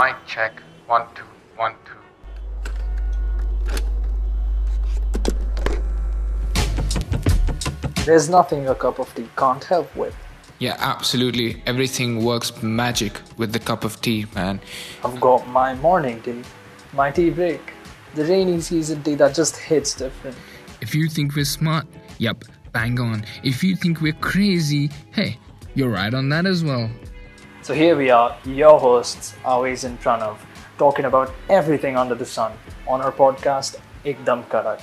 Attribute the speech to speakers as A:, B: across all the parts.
A: Mic check. One, two, one, two.
B: There's nothing a cup of tea can't help with.
C: Yeah, absolutely. Everything works magic with the cup of tea, man.
B: I've got my morning tea, my tea break, the rainy season tea that just hits different.
C: If you think we're smart, yep, bang on. If you think we're crazy, hey, you're right on that as well.
B: So here we are, your hosts, always front of, talking about everything under the sun on our podcast, Ekdam Karak.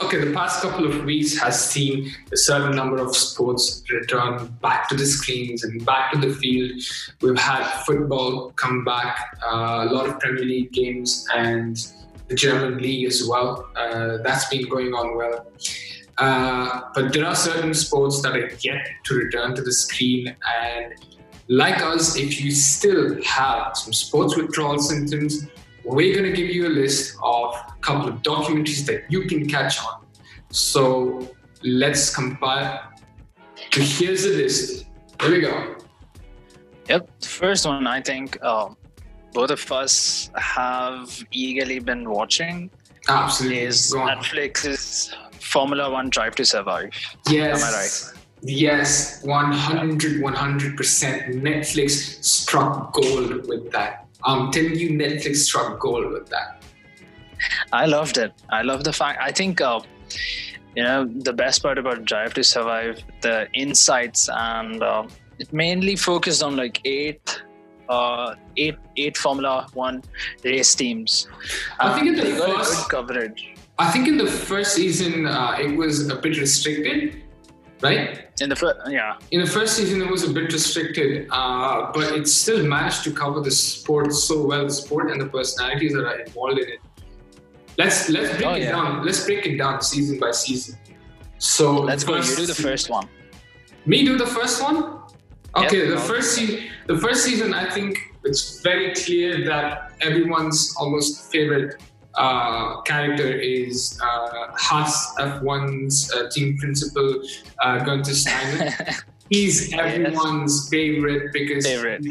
D: Okay, the past couple of weeks has seen a certain number of sports return back to the screens and back to the field. We've had football come back, uh, a lot of Premier League games, and the German league as well. Uh, that's been going on well. Uh, but there are certain sports that are yet to return to the screen. And like us, if you still have some sports withdrawal symptoms, we're going to give you a list of a couple of documentaries that you can catch on. So let's compile. So here's the list. Here we go.
E: Yep. The first one, I think um, both of us have eagerly been watching
D: Absolutely.
E: is Netflix's Formula One Drive to Survive.
D: Yes.
E: Am I right?
D: Yes, 100, 100%. Netflix struck gold with that. I'm telling you, Netflix struck gold with that.
E: I loved it. I love the fact. I think, uh, you know, the best part about Drive to Survive, the insights, and uh, it mainly focused on like eight, uh, eight, eight Formula One race teams.
D: I think in the
E: they got a
D: first-
E: good coverage
D: I think in the first season, uh, it was a bit restricted, right?
E: in the first. Yeah,
D: In the first season, it was a bit restricted, uh, but it still managed to cover the sport so well, the sport and the personalities that are involved in it. Let's let's break
E: Oh,
D: it
E: yeah.
D: down. Let's break it down season by season. So
E: let's go. You do the first one.
D: Me do the first one. Okay,
E: Yep.
D: the first season. The first season, I think it's very clear that everyone's almost favorite uh, character is uh, Haas F1's uh, team principal, uh, Gunther Steiner. He's everyone's favorite because
E: Favorite.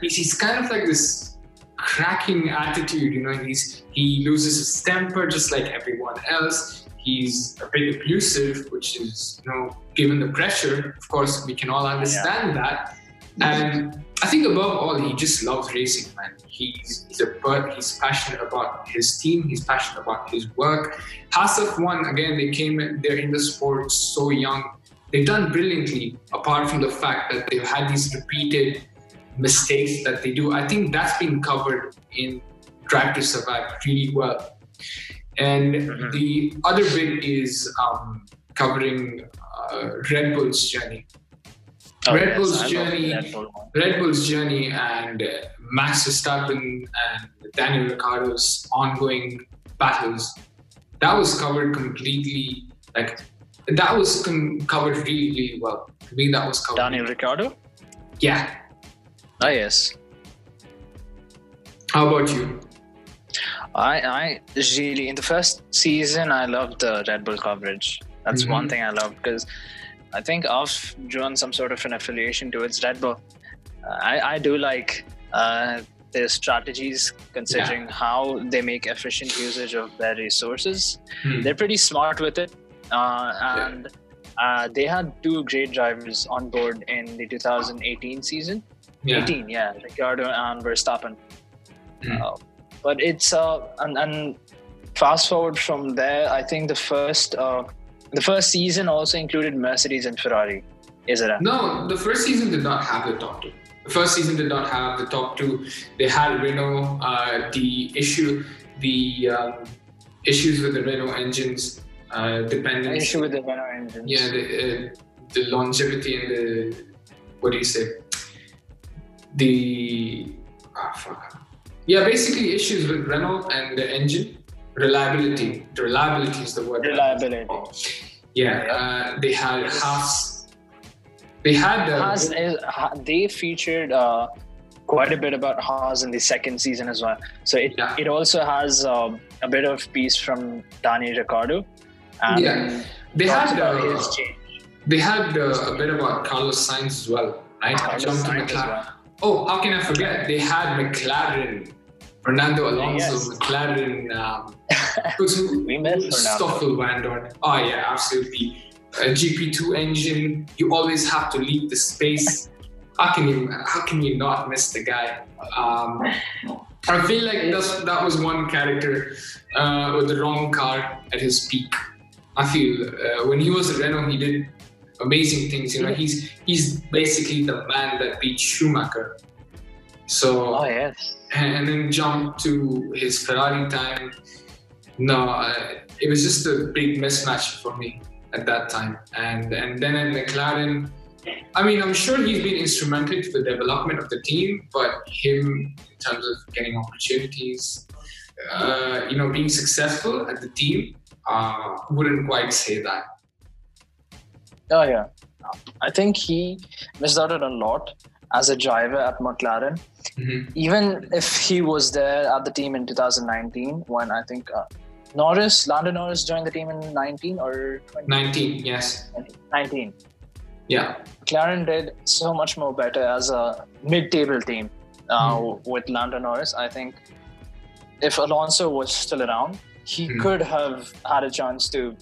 D: he's, he's kind of like this cracking attitude. You know, he's he loses his temper just like everyone else. He's a bit abusive, which is you know, given the pressure, of course, we can all understand that. And I think above all, he just loves racing, man. He's he's a. He's passionate about his team. He's passionate about his work. Haas F1 again. They came in. They're in the sport so young. They've done brilliantly. Apart from the fact that they've had these repeated mistakes that they do. I think that's been covered in Drive to Survive really well. And
E: Mhm.
D: the other bit is um, covering uh, Red Bull's journey.
E: Oh,
D: Red
E: yes,
D: Bull's
E: I
D: journey-
E: Red
D: Bull's journey and uh, Max Verstappen and Daniel Ricciardo's ongoing battles. That was covered completely, like, that was com- covered really, really well. To me, that was covered.
E: Daniel Ricciardo.
D: Yeah.
E: Ah, yes.
D: How about you?
E: I, I really in the first season I loved the Red Bull coverage. That's one
D: Mhm.
E: thing I loved because I think I've drawn some sort of an affiliation towards Red Bull. Uh, I, I do like uh, their strategies considering how they make efficient usage of their resources.
D: Hmm.
E: They're pretty smart with it, uh, and uh, they had two great drivers on board in the 2018 season.
D: Yeah.
E: 18, yeah, Ricciardo and Verstappen.
D: Mm.
E: Uh, but it's uh, and, and fast forward from there, I think the first uh, the first season also included Mercedes and Ferrari. Is it?
D: No, the first season did not have the top two. The first season did not have the top two. They had Renault. Uh, the issue, the um, issues with the Renault engines, uh,
E: An
D: dependency.
E: issue with the Renault engines.
D: yeah, the, uh, the longevity and the what do you say? The ah, fuck. Yeah, basically issues with Renault and the engine reliability. Reliability is the word.
E: Reliability.
D: Yeah, uh, they had Haas. They had uh,
E: Haas is, they featured uh, quite a bit about Haas in the second season as well. So it,
D: Yeah.
E: it also has um, a bit of piece from Danny Ricciardo. And
D: Yeah. they had uh, they had uh, a bit about Carlos Sainz as well, right?
E: Carlos Sainz as well.
D: Oh, how can I forget? They had McLaren, Fernando Alonso,
E: Yes.
D: McLaren. Um?
E: We Fernando.
D: Stoffel Vandoorne. Oh yeah, absolutely. A GP2 engine. You always have to leave the space. How can you? How can you not miss the guy? Um, I feel like that's, that was one character uh, with the wrong car at his peak. I feel uh, when he was at Renault, he did amazing things. You know, he's he's basically the man that beat Schumacher. So
E: Oh yes.
D: And then jump to his Ferrari time. No, uh, it was just a big mismatch for me at that time. And and then at McLaren, I mean, I'm sure he's been instrumental to the development of the team, but him in terms of getting opportunities, uh, you know, being successful at the team, uh, wouldn't quite say that.
E: Oh yeah. I think he missed out on a lot as a driver at McLaren.
D: Mhm.
E: Even if he was there at the team in 2019, when I think uh, Norris, Lando Norris joined the team in 19 or 20,
D: 19, yes,
E: 19.
D: yeah,
E: McLaren did so much more better as a mid-table team uh,
D: Hmm.
E: with Lando Norris. I think if Alonso was still around, he
D: Hmm.
E: could have had a chance to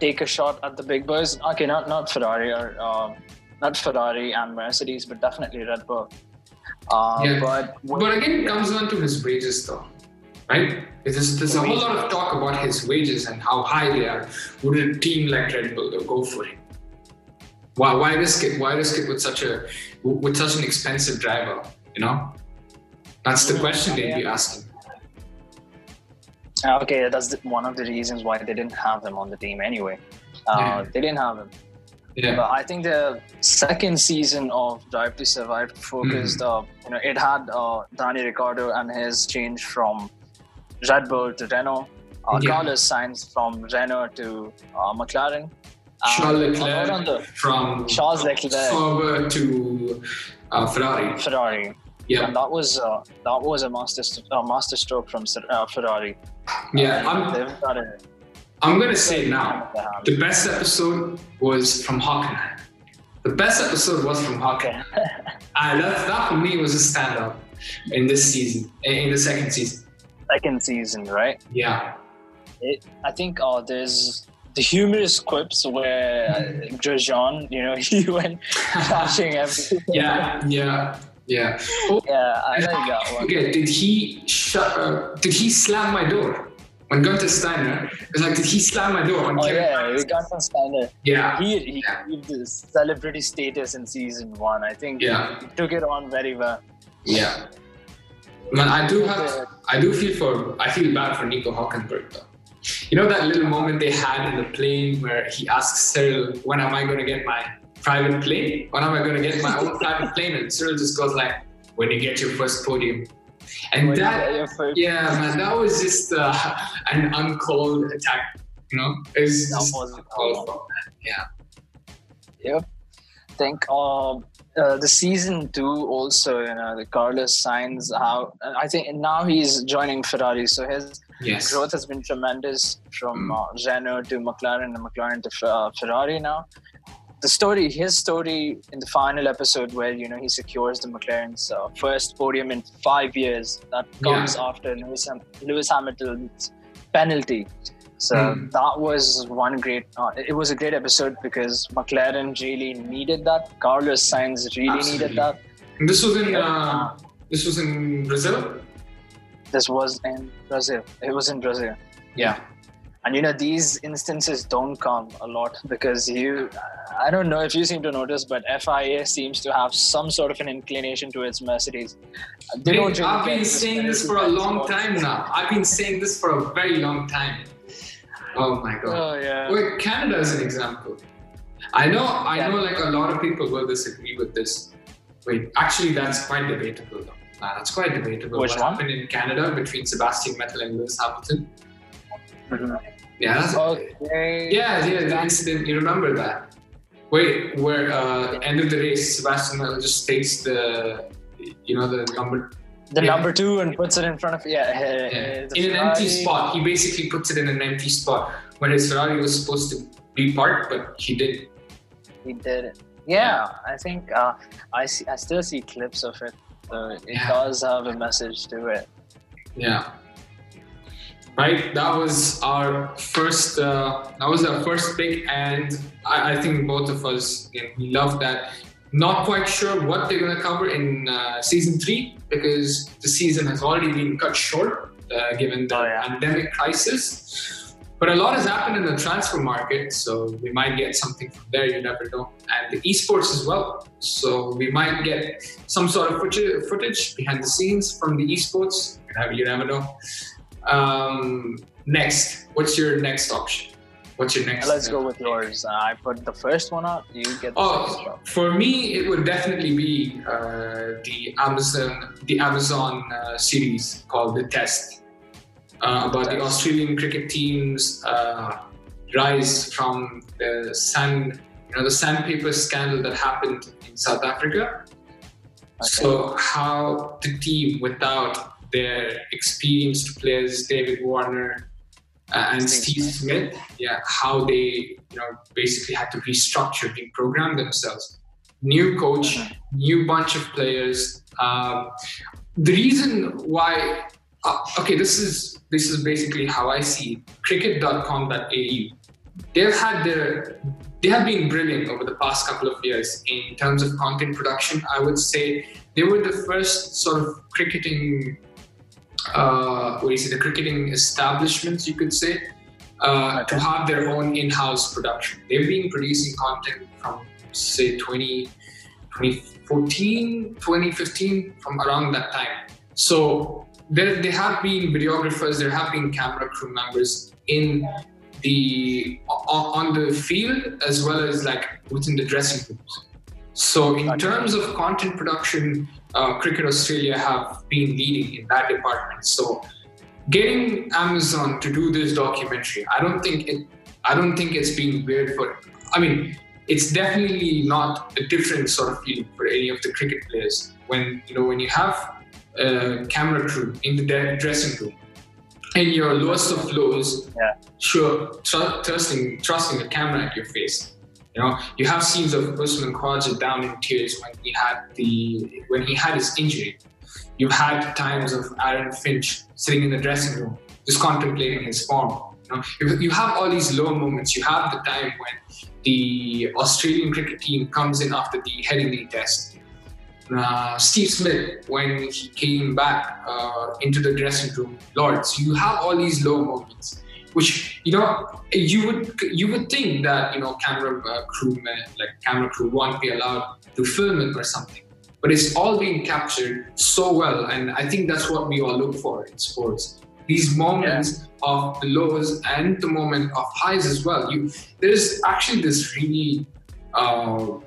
E: take a shot at the big boys. Okay, not not Ferrari or um, not Ferrari and Mercedes, but definitely Red Bull. Uh,
D: Yeah.
E: But
D: But again, it comes down to his wages, though, right? There's, there's a whole lot of talk about his wages and how high they are. Would a team like Red Bull go for him? Why, why risk it? Why risk it with such a with such an expensive driver? You know, that's the
E: Mm,
D: question they'd be asking.
E: Uh, okay, that's the, one of the reasons why they didn't have him on the team anyway. Uh,
D: Yeah.
E: They didn't have him.
D: Yeah,
E: But I think the second season of Drive to Survive focused,
D: Hmm.
E: uh, you know, it had uh, Danny Ricciardo and his change from Red Bull to Renault, uh,
D: Yeah.
E: Carlos Sainz from Renault to uh, McLaren.
D: Charles Leclerc from
E: Charles Leclerc,
D: Sauber to uh, Ferrari.
E: Ferrari.
D: Yeah,
E: And that was uh, that was a master st- uh, master stroke from uh, Ferrari.
D: yeah. I'm,
E: They've got a-
D: I'm gonna say now. The best episode was from Hockenheim. The best episode was from Hockenheim. Uh, that, that for me was a standout in this season, in the second season.
E: Second season, right?
D: Yeah.
E: it, I think uh, there's the humorous quips where uh, Grosjean, you know, he went crashing everything.
D: Yeah, yeah, yeah. Oh,
E: Yeah, I like that one.
D: okay. Did he shut? Uh, did he slam my door? When Gunther Steiner was like, did he slam my door? on
E: Oh
D: Kevin
E: yeah, got some standard.
D: yeah,
E: He he
D: Yeah.
E: achieved this celebrity status in season one. I think
D: Yeah.
E: he took it on very well.
D: yeah. Man, I do have, I do feel for, I feel bad for Nico Hulkenberg though. You know that little moment they had in the plane where he asks Cyril, "When am I going to get my private plane? When am I going to get my own private plane?" And Cyril just goes like, "When you get your first podium." And
E: you
D: that,
E: your
D: yeah, man, that was just uh, an uncalled attack. You know, it's just
E: was
D: uncalled for, man. Yeah.
E: Yep. think um, uh, the season two also, you know, the Carlos Sainz how I think now he's joining Ferrari, so his
D: Yes.
E: growth has been tremendous from
D: Mm.
E: uh, Renault to McLaren and McLaren to uh, Ferrari now. The story, his story in the final episode where you know he secures the McLaren's uh, first podium in five years. That comes after Lewis, Ham- Lewis Hamilton's penalty. So
D: Mm.
E: that was one great. Uh, it was a great episode because McLaren really needed that. Carlos Sainz really
D: Absolutely.
E: needed that.
D: And this was in uh, this was in Brazil.
E: This was in Brazil. It was in Brazil. Yeah. And you know, these instances don't come a lot because you, I don't know if you seem to notice, but FIA seems to have some sort of an inclination towards Mercedes. They don't really
D: I've been saying this for a long time now. I've been saying this for a very long time. Oh my god.
E: Oh yeah.
D: Well, Canada is an example. I know, I
E: Yeah.
D: know, like a lot of people will disagree with this. Wait, actually, that's quite debatable, though. Nah, that's quite debatable.
E: Which
D: what
E: one?
D: happened in Canada between Sebastian Vettel and Lewis Hamilton?
E: Mhm.
D: Yeah,
E: Okay.
D: yeah, yeah. The incident, you remember that? Wait, where uh, end of the race, Sebastian just takes the, you know, the number
E: The
D: Yeah.
E: number two and puts it in front of yeah.
D: Yeah. in an empty spot. He basically puts it in an empty spot when his Ferrari was supposed to be parked, but he did.
E: He did it. Yeah, I think uh, I see. I still see clips of it. So it
D: Yeah.
E: does have a message to it.
D: Yeah. Right. That was our first. Uh, that was our first pick, and I, I think both of us know, we love that. Not quite sure what they're going to cover in uh, season three because the season has already been cut short uh, given the
E: Oh, yeah.
D: pandemic crisis. But a lot has happened in the transfer market, so we might get something from there. You never know, and the esports as well. So we might get some sort of footage, footage behind the scenes from the esports. You never, you never know. Um, next, what's your next option? What's your next?
E: Let's go with yours. Uh, I put the first one out. You get the second
D: Oh, for me, it would definitely be uh, the Amazon, the Amazon uh, series called The Test, uh, about the Australian cricket team's uh, rise from the sand, you know, the sandpaper scandal that happened in South Africa. So how the team, without their experienced players, David Warner uh, and
E: Steve
D: Smith, yeah, how they you know basically had to restructure, reprogram themselves. New coach, new bunch of players. Um, the reason why, uh, okay, this is this is basically how I see it. Cricket.com.au. They've had their they have been brilliant over the past couple of years in terms of content production. I would say they were the first sort of cricketing, uh, what do you say, the cricketing establishments, you could say, uh, to have their own in-house production. They've been producing content from say 20, 2014, 2015, from around that time. So there, there have been videographers, there have been camera crew members in the on on the field as well as like within the dressing rooms. So in terms of content production, uh, Cricket Australia have been leading in that department. So getting Amazon to do this documentary, I don't think it. I don't think it's been weird for. I mean, it's definitely not a different sort of feeling for any of the cricket players when you know when you have a camera crew in the dressing room and your lowest of lows,
E: Yeah.
D: sure, tr- trusting trusting the camera at your face. You know, you have scenes of Usman Khawaja down in tears when he had the when he had his injury. You've had times of Aaron Finch sitting in the dressing room, just contemplating his form. You know, you, you have all these low moments. You have the time when the Australian cricket team comes in after the Headingley test. Uh, Steve Smith, when he came back uh, into the dressing room, Lords, you have all these low moments, which you know you would you would think that you know camera uh, crew like camera crew won't be allowed to film it or something, but it's all being captured so well, and I think that's what we all look for in sports. These moments of the lows and the moment of highs as well. You there's actually this really uh,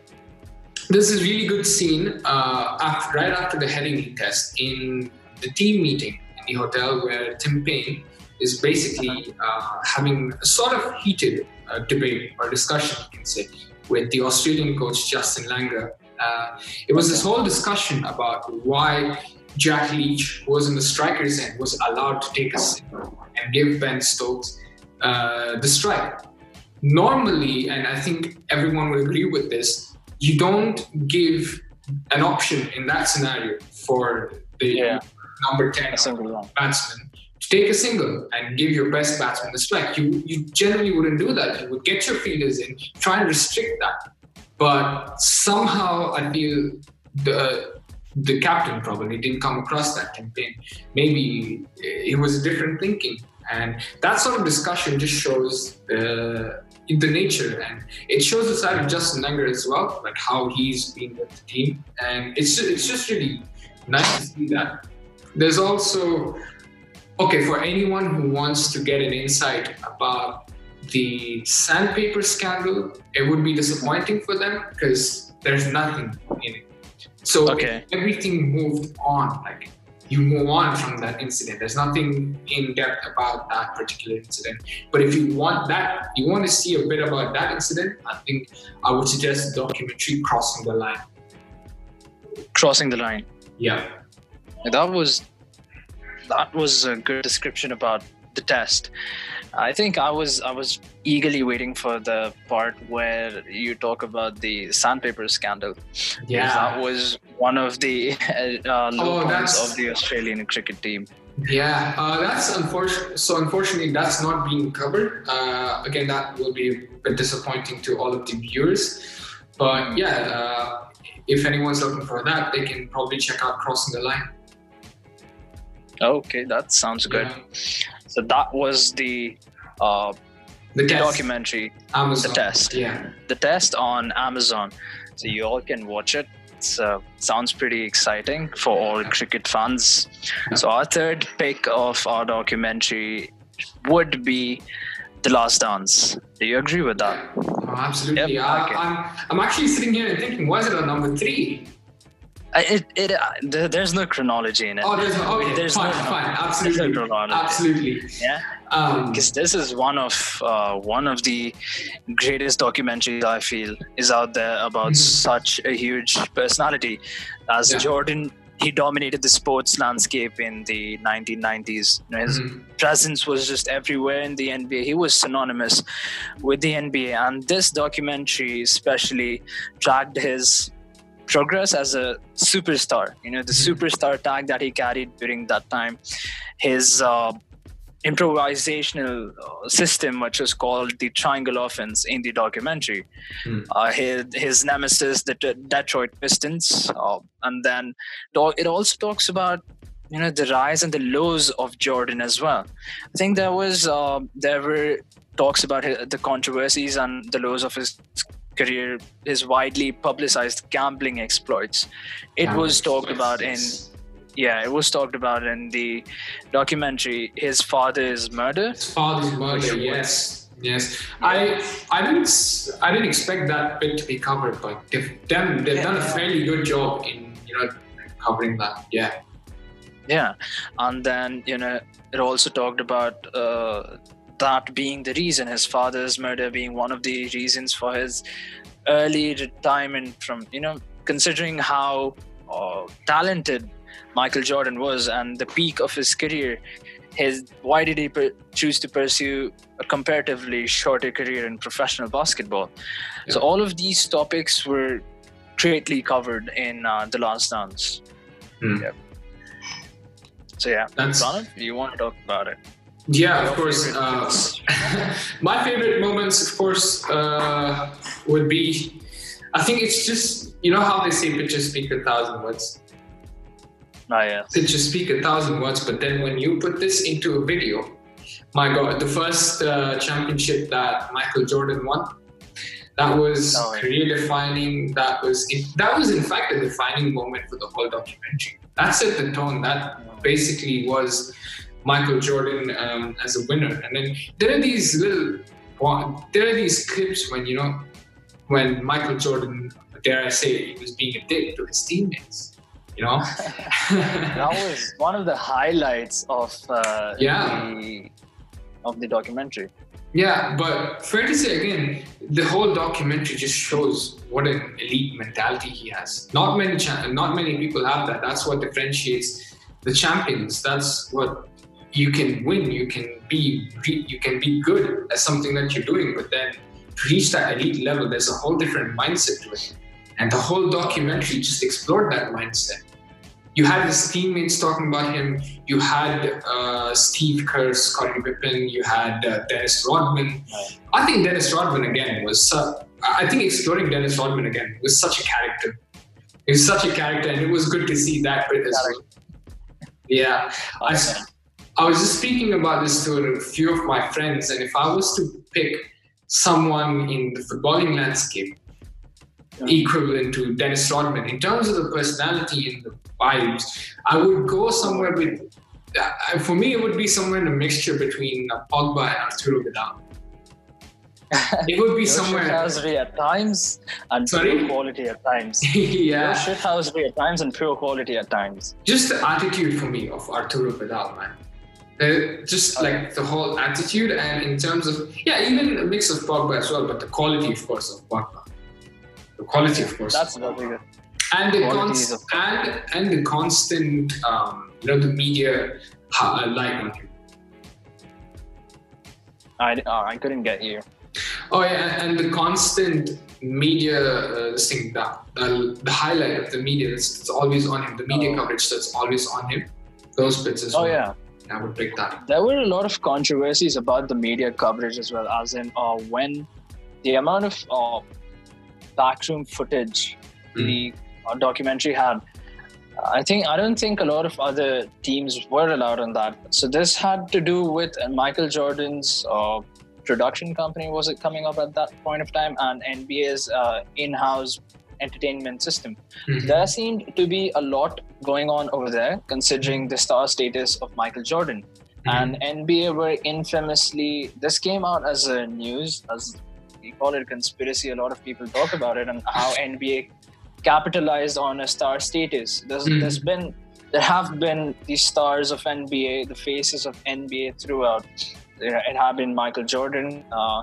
D: there's a really good scene uh, after, right after the heading test in the team meeting in the hotel where Tim Paine is basically uh, having a sort of heated uh, debate or discussion, you can say, with the Australian coach Justin Langer. Uh, it was this whole discussion about why Jack Leach, was in the striker's end, was allowed to take a single and give Ben Stokes uh, the strike. Normally, and I think everyone would agree with this, you don't give an option in that scenario for the
E: Yeah.
D: number 10
E: A single one.
D: batsman take a single and give your best batsman the strike. You you generally wouldn't do that. You would get your fielders in, try and restrict that. But somehow I feel the uh, the captain probably didn't come across that campaign. Maybe uh, it was a different thinking. And that sort of discussion just shows the the nature and it shows the side of Justin Langer as well, like how he's been with the team. And it's it's just really nice to see that. There's also okay for anyone who wants to get an insight about the sandpaper scandal it would be disappointing for them because there's nothing in it so
E: Okay.
D: everything moved on like you move on from that incident there's nothing in depth about that particular incident but if you want that you want to see a bit about that incident i think i would suggest the documentary crossing the line
E: Crossing the line.
D: yeah
E: That was that was a good description about the test. I think I was I was eagerly waiting for the part where you talk about the sandpaper scandal.
D: Yeah.
E: that was one of the uh, low
D: Oh,
E: points of the Australian cricket team.
D: Yeah, uh, that's unfortunate. So unfortunately, that's not being covered. Uh, again, that will be a bit disappointing to all of the viewers. But yeah, uh, if anyone's looking for that, they can probably check out Crossing the Line.
E: Okay, that sounds good.
D: Yeah.
E: So that was the uh,
D: The test,
E: documentary,
D: Amazon.
E: The Test.
D: Yeah.
E: the test on Amazon. So you all can watch it. It uh, sounds pretty exciting for all cricket fans. So our third pick of our documentary would be The Last Dance. Do you agree with that?
D: Oh, absolutely.
E: Yep,
D: I,
E: okay.
D: I'm, I'm actually sitting here and thinking, is it on number three?
E: It, it, uh, there- there's no chronology in it.
D: Oh, there's no, okay,
E: There's
D: fine,
E: no-
D: fine,
E: there's no
D: absolutely,
E: chronology.
D: absolutely.
E: Yeah,
D: Um,
E: because this is one of uh, one of the greatest documentaries I feel is out there about
D: Mhm.
E: such a huge personality. As
D: Yeah.
E: Jordan, he dominated the sports landscape in the 1990s. You know, his
D: mhm.
E: presence was just everywhere in the NBA. He was synonymous with the NBA, and this documentary especially tracked his progress as a superstar. You know, the
D: Mhm.
E: superstar tag that he carried during that time, his uh, improvisational uh, system, which was called the triangle offense in the documentary.
D: Hmm.
E: Uh, his, his nemesis, the De- Detroit Pistons, uh, and then it also talks about you know the rise and the lows of Jordan as well. I think there was uh, there were talks about the controversies and the lows of his career, his widely publicized gambling exploits. It was talked about in yeah, it was talked about in the documentary his father's murder.
D: His father's murder. Yes, yes. I I didn't I didn't expect that bit to be covered, but they've done they've done a fairly good job in you know covering that. Yeah.
E: Yeah, and then you know it also talked about uh, that being the reason his father's murder being one of the reasons for his early retirement from you know considering how uh, talented Michael Jordan was and the peak of his career. His why did he per- choose to pursue a comparatively shorter career in professional basketball? So all of these topics were greatly covered in uh, the Last Dance. Yep. So yeah,
D: That's
E: Pranav, you want to talk about it?
D: Yeah, of course. Uh, my favorite moments, of course, uh, would be. I think it's just you know how they say pictures speak a thousand words.
E: Ah, yes.
D: Pictures speak a thousand words, but then when you put this into a video, my God, the first uh, championship that Michael Jordan won, that was
E: Oh, yeah.
D: career defining. That was that was in fact a defining moment for the whole documentary. That set the tone. That basically was Michael Jordan um, as a winner. And then there are these little, there are these clips when you know when Michael Jordan, dare I say, he was being a dick to his teammates. You know.
E: that was one of the highlights of uh,
D: Yeah.
E: the of the documentary.
D: Yeah, but fair to say again, the whole documentary just shows what an elite mentality he has. Not many, cha- not many people have that. That's what differentiates the champions. That's what you can win. You can be, you can be good at something that you're doing. But then to reach that elite level, there's a whole different mindset to it. And the whole documentary just explored that mindset. You had his teammates talking about him. You had uh, Steve Kerr, Scottie Pippen. You had uh, Dennis Rodman. I think Dennis Rodman again was. Su- I think exploring Dennis Rodman again was such a character. He was such a character, and it was good to see that bit as well. Yeah, I, I was just speaking about this to a few of my friends, and if I was to pick someone in the footballing landscape equivalent to Dennis Rodman in terms of the personality and the vibes, I would go somewhere with. Uh, for me, it would be somewhere in a mixture between uh, Pogba and Arturo Vidal. It would be
E: Your
D: somewhere.
E: shithousery at times and
D: Sorry?
E: pure quality at times. Your
D: yeah,
E: shithousery at times and pure quality at times.
D: just the attitude for me of Arturo Vidal, man. Uh, just like the whole attitude, and in terms of yeah, even a mix of Pogba as well, but the quality, of course, of Pogba. The quality, of course.
E: That's
D: Pogba.
E: good.
D: and the const- and and the constant um, you know the media hi- light on him
E: I, uh, I couldn't get you.
D: Oh yeah, and the constant media uh, thing that the, the highlight of the media that's, that's always on him, the media
E: Oh.
D: coverage that's always on him. Those bits as
E: Oh
D: well.
E: yeah.
D: I would pick that.
E: There were a lot of controversies about the media coverage as well, as in uh, when the amount of uh, backroom footage the uh, documentary had. I think I don't think a lot of other teams were allowed on that. So this had to do with uh, Michael Jordan's uh, production company was it coming up at that point of time, and NBA's uh, in-house entertainment system.
D: Mhm.
E: There seemed to be a lot going on over there, considering the star status of Michael Jordan. And NBA were infamously, this came out as a news, as we call it a conspiracy. A lot of people talk about it and how NBA capitalized on a star status. There's,
D: Mhm.
E: there's been, there have been these stars of NBA, the faces of NBA throughout. It had been Michael Jordan. Uh,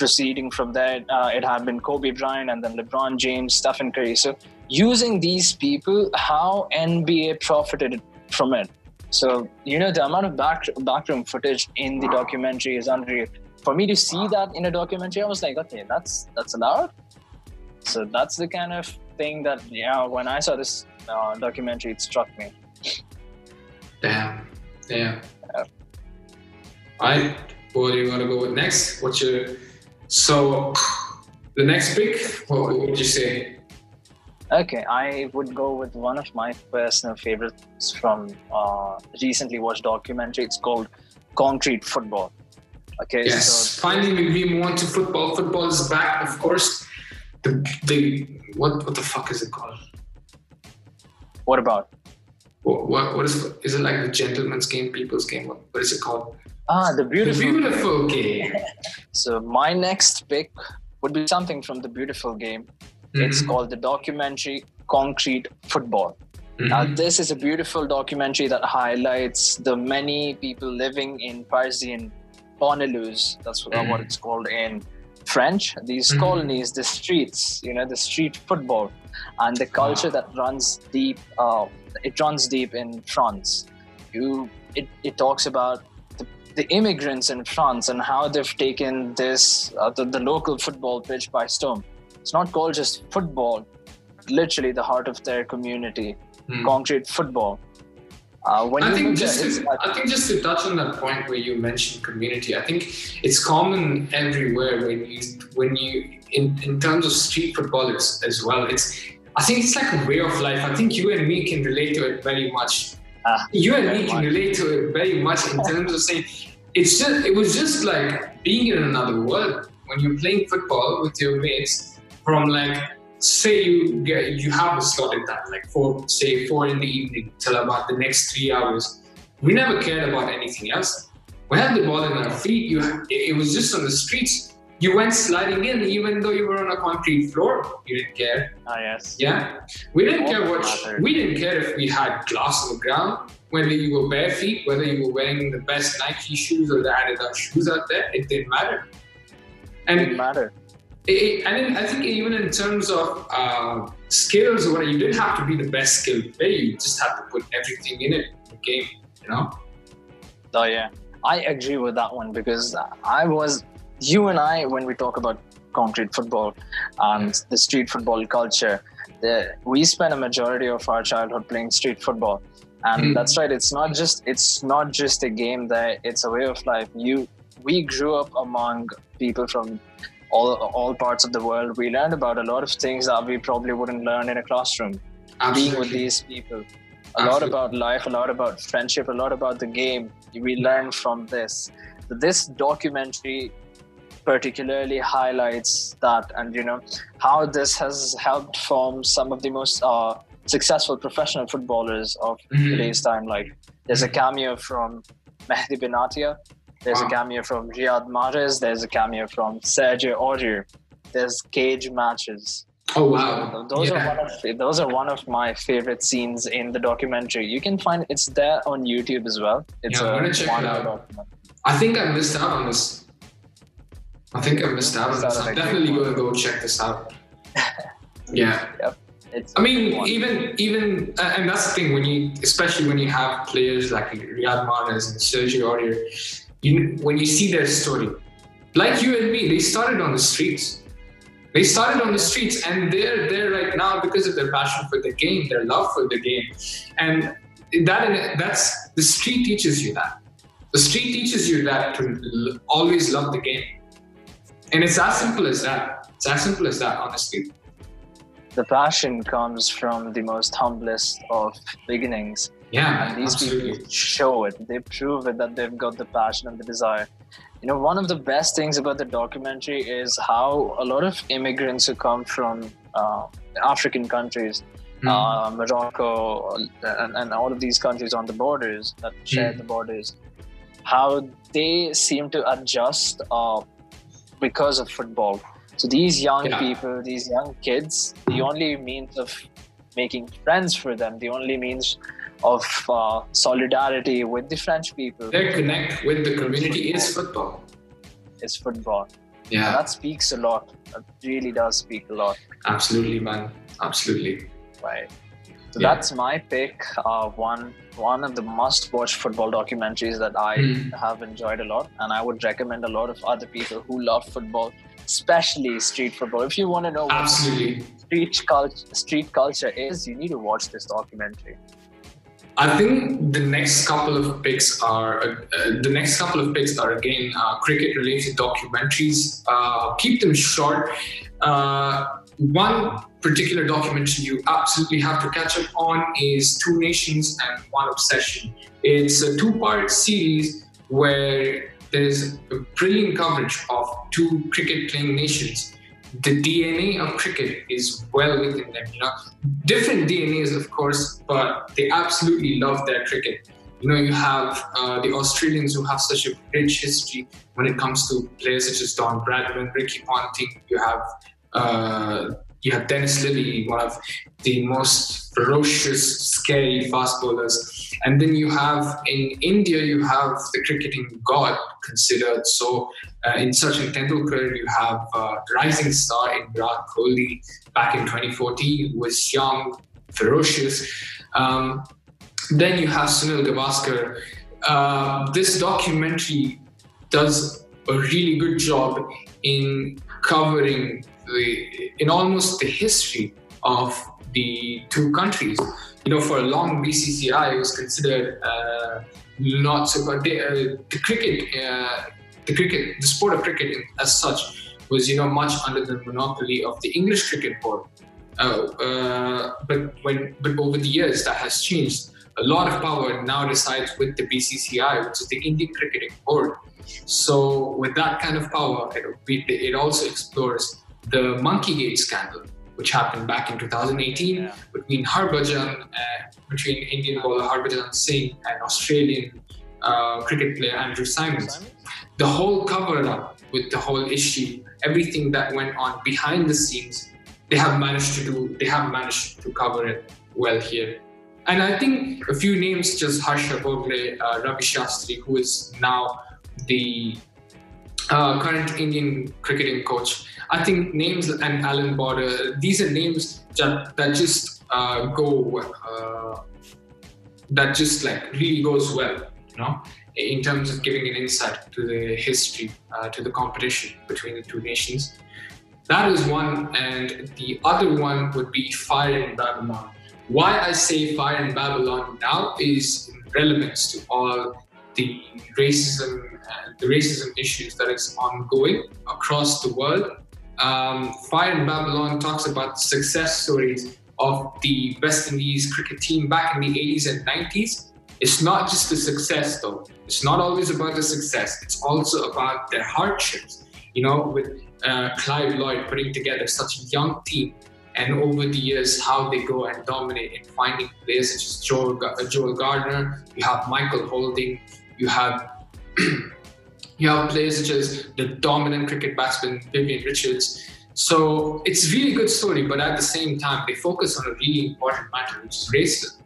E: proceeding from that, uh, it had been Kobe Bryant and then LeBron James, Stephen Curry. So using these people, how NBA profited from it. So you know the amount of back backroom footage in the documentary is unreal. For me to see that in a documentary, I was like, okay, that's that's allowed. So that's the kind of thing that yeah, when I saw this uh, documentary, it struck me.
D: Damn. Damn. Alright, what do you want to go with next? What's your so the next pick? What, would you say?
E: Okay, I would go with one of my personal favorites from uh, recently watched documentary. It's called Concrete Football. Okay,
D: Yes,
E: so
D: finally we move on to football. Football is back, of course. The the what what the fuck is it called?
E: what about?
D: What what, what is is it like the gentleman's game, people's game? What, what is it called?
E: Ah, the
D: The
E: beautiful.
D: beautiful game.
E: So my next pick would be something from the beautiful game. It's
D: Mhm,
E: called the documentary Concrete Football. Now,
D: mhm.
E: this is a beautiful documentary that highlights the many people living in Parisian banlieues. That's what- what
D: Mhm.
E: it's called in French. These
D: Mhm.
E: colonies, the streets, you know, the street football, and the culture
D: Wow.
E: that runs deep. Uh, it runs deep in France. You, it, it talks about the, immigrants in France and how they've taken this uh, the, the local football pitch by storm. It's not called just football, literally the heart of their community
D: Hmm.
E: concrete football. Uh, when
D: I think just to,
E: like-
D: I think just to touch on that point where you mentioned community, I think it's common everywhere when you when you in, in terms of street football it's, as well. It's I think it's like a way of life. I think you and me can relate to it very much.
E: Ah,
D: you and me can relate to it very much in terms of saying it's just it was just like being in another world. When you're playing football with your mates from like say you get you have a slotted time like four say four in the evening till about the next three hours. We never cared about anything else. We had the ball in our feet. You it was just on the streets you went sliding in even though you were on a concrete floor you didn't care
E: ah, yes.
D: yeah, we didn't care what
E: mattered.
D: we didn't care if we had glass on the ground, whether you were bare feet, whether you were wearing the best Nike shoes or the Adidas shoes out there. It didn't matter.
E: Didn't
D: And
E: matter.
D: it, it, I, mean, I think even in terms of uh, skills, or whatever, you didn't have to be the best skilled player. You just had to put everything in it, the game. You know.
E: Oh yeah, I agree with that one because I was you and I when we talk about concrete football and the street football culture. The, we spent a majority of our childhood playing street football, and
D: Mhm.
E: that's right. It's not just it's not just a game there. It's a way of life. You we grew up among people from all all parts of the world. We learned about a lot of things that we probably wouldn't learn in a classroom. being with these people. A lot about life, a lot about friendship, a lot about the game. We learn from this. This documentary particularly highlights that, and you know how this has helped form some of the most uh, successful professional footballers of
D: Mhm.
E: today's time. Like there's a cameo from Mehdi Benatia, there's
D: Wow.
E: a cameo from Riyad Mahrez, there's a cameo from Sergio Aurier. There's cage matches.
D: Oh wow.
E: Those
D: Yeah.
E: are one of those are one of my favorite scenes in the documentary. You can find it's there on YouTube as well. It's
D: Yeah,
E: a
D: gonna check it
E: one-hour
D: out.
E: documentary.
D: I think I missed out on this. I think I missed out on this. I'm definitely going to go check this out. Yeah.
E: It's
D: I mean,
E: one.
D: even even, uh, and that's the thing when you, especially when you have players like Riyad Mahrez and Sergio Aurier, you, when you see their story, like you and me, they started on the streets. They started on the streets and they're there right now because of their passion for the game, their love for the game. And that that's the street teaches you that. The street teaches you that to always love the game. And it's as simple as that. It's as simple as that, honestly.
E: The passion comes from the most humblest of beginnings.
D: Yeah,
E: and these
D: absolutely.
E: people show it. They prove it that they've got the passion and the desire. You know, one of the best things about the documentary is how a lot of immigrants who come from uh, African countries,
D: Mm.
E: uh, Morocco, and, and, all of these countries on the borders that share
D: Mm.
E: the borders, how they seem to adjust uh, because of football. So these young
D: Yeah.
E: people, these young kids, the only means of making friends for them, the only means of uh, solidarity with the French people
D: Their connect with the community is football.
E: is football. And
D: Yeah,
E: that speaks a lot. That really does speak a lot,
D: absolutely, man. Absolutely.
E: right? So
D: Yeah.
E: that's my pick. Uh, one one of the must-watch football documentaries that I
D: Mm.
E: have enjoyed a lot, and I would recommend a lot of other people who love football, especially street football. If you want to know what
D: Absolutely.
E: street culture street culture is, you need to watch this documentary.
D: I think the next couple of picks are uh, uh, the next couple of picks are again uh, cricket-related documentaries. Uh, keep them short. Uh, one particular documentary you absolutely have to catch up on is Two Nations and One Obsession. It's a two-part series where there's a brilliant coverage of two cricket-playing nations. The DNA of cricket is well within them. You know, different DNAs, of course, but they absolutely love their cricket. You know, you have uh, the Australians who have such a rich history when it comes to players such as Don Bradman, Ricky Ponting. You have uh, you have Dennis Lillee, one of the most ferocious, scary fast bowlers. And then you have in India, you have the cricketing god considered. So uh, in Sachin Tendulkar, you have uh, rising star in Virat Kohli back in 2014, who was young, ferocious. Um, then you have Sunil Gavaskar. Uh, this documentary does a really good job in covering the, in almost the history of the two countries. You know, for a long BCCI, was considered uh, not so. But the, uh, the cricket, uh, the cricket, the sport of cricket as such, was you know much under the monopoly of the English cricket board. Uh, uh, but when, but over the years, that has changed. A lot of power now resides with the BCCI, which is the Indian Cricketing Board. So, with that kind of power, it, it also explores the Monkeygate scandal, which happened back in 2018
E: Yeah.
D: between Harbhajan, uh, between Indian bowler Harbhajan Singh and Australian uh, cricket player Andrew Symonds. The whole cover up with the whole issue, everything that went on behind the scenes, they have managed to do. They have managed to cover it well here. And I think a few names, just Harsha Bhogle, uh, Ravi Shastri, who is now the uh, current Indian cricketing coach. I think names and Alan Border, these are names that, that just uh, go, uh, that just like really goes well, you know, in terms of giving an insight to the history, uh, to the competition between the two nations. That is one, and the other one would be Fire in Babylon. Why I say Fire in Babylon now is in relevance to all the racism and the racism issues that is ongoing across the world. Um, Fire in Babylon talks about success stories of the West Indies cricket team back in the 80s and 90s. It's not just the success though. It's not always about the success. It's also about their hardships. You know, with uh, Clive Lloyd putting together such a young team and over the years how they go and dominate in finding players such as Joel, Joel Garner, you have Michael Holding, you have you have players such as the dominant cricket batsman Vivian Richards. So it's a really good story, but at the same time they focus on a really important matter, which is racism.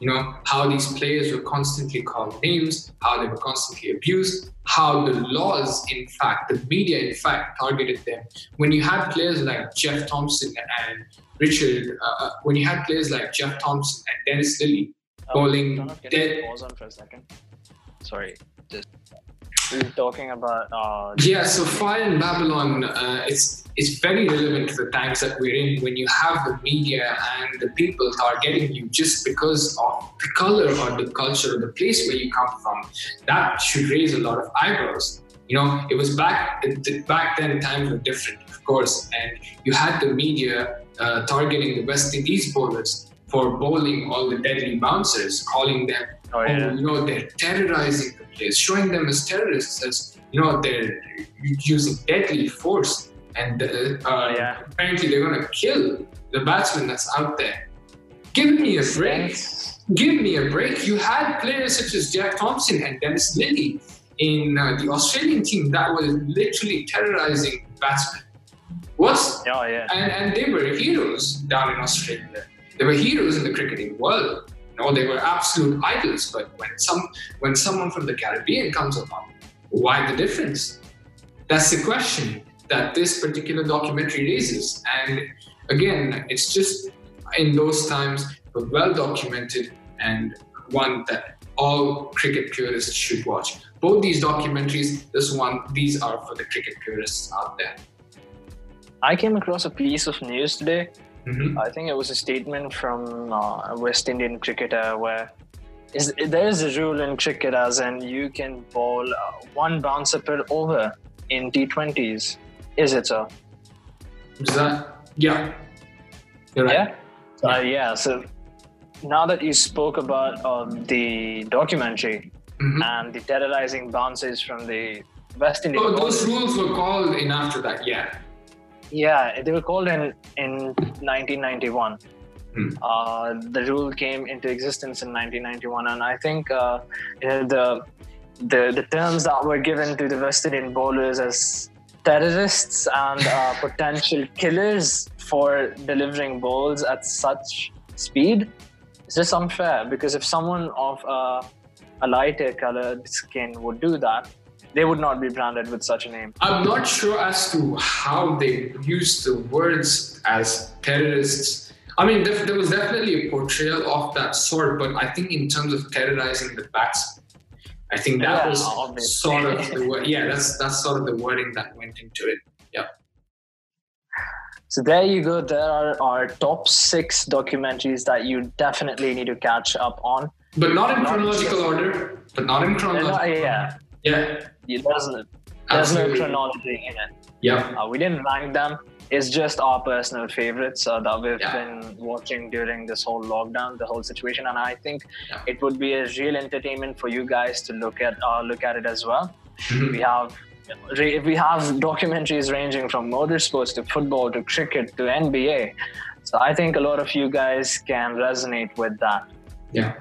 D: You know, how these players were constantly called names, how they were constantly abused, how the laws, in fact, the media, in fact, targeted them. When you had players like Jeff Thomson and Richard, uh, when you had players like Jeff Thomson and Dennis Lillee, Bowling
E: Donald, can
D: dead.
E: pause on for a second? Sorry. Just were talking about. Uh,
D: Yeah, so fire in Babylon, uh, it's it's very relevant to the times that we're in when you have the media and the people targeting you just because of the color or the culture or the place where you come from. That should raise a lot of eyebrows. You know, it was back back then times were different, of course, and you had the media uh, targeting the West Indies bowlers for bowling all the deadly bouncers, calling them,
E: Oh, yeah.
D: you know, they're terrorizing the place, showing them as terrorists, as you know, they're using deadly force, and uh, uh,
E: yeah.
D: apparently they're gonna kill the batsman that's out there. Give me a break. Give me a break. You had players such as Jack Thomson and Dennis Lillee in uh, the Australian team that was literally terrorizing batsmen. What's
E: Oh, yeah.
D: and, and they were heroes down in Australia. They were heroes in the cricketing world. You know, they were absolute idols. But when some when someone from the Caribbean comes along, why the difference? That's the question that this particular documentary raises. And again, it's just in those times but well documented and one that all cricket purists should watch. Both these documentaries, this one, these are for the cricket purists out there.
E: I came across a piece of news today.
D: Mhm.
E: I think it was a statement from uh, a West Indian cricketer where is, there is a rule in cricket as in you can bowl uh, one bouncer per over in T20s. Is it so?
D: Is that yeah? Right.
E: Yeah. Uh, yeah. So now that you spoke about uh, the documentary
D: Mhm.
E: and the terrorizing bounces from the West Indian.
D: Oh, those rules were called in after that. Yeah.
E: Yeah, they were called in in 1991.
D: Hmm.
E: Uh, the rule came into existence in 1991, and I think uh, you know, the the the terms that were given to the West Indian bowlers as terrorists and uh, potential killers for delivering balls at such speed is just unfair. Because if someone of uh, a lighter colored skin would do that, they would not be branded with such a name.
D: I'm not sure as to how they used the words as terrorists. I mean, there, there was definitely a portrayal of that sort, but I think in terms of terrorizing the bats, I think that
E: Yeah,
D: was
E: obviously.
D: sort of the word. Yeah, that's that's sort of the wording that went into it. Yeah.
E: So there you go. There are our top six documentaries that you definitely need to catch up on.
D: But not in
E: Not
D: chronological order. But not in chronological.
E: not- yeah,
D: Yeah.
E: There's, no- there's no chronology in it.
D: Yeah.
E: Uh, we didn't rank them. It's just our personal favorites uh, that we've
D: Yeah.
E: been watching during this whole lockdown, the whole situation, and I think
D: Yeah.
E: it would be a real entertainment for you guys to look at uh, look at it as well.
D: Mhm.
E: We have we have documentaries ranging from motorsports to football to cricket to NBA. So I think a lot of you guys can resonate with that.
D: Yeah.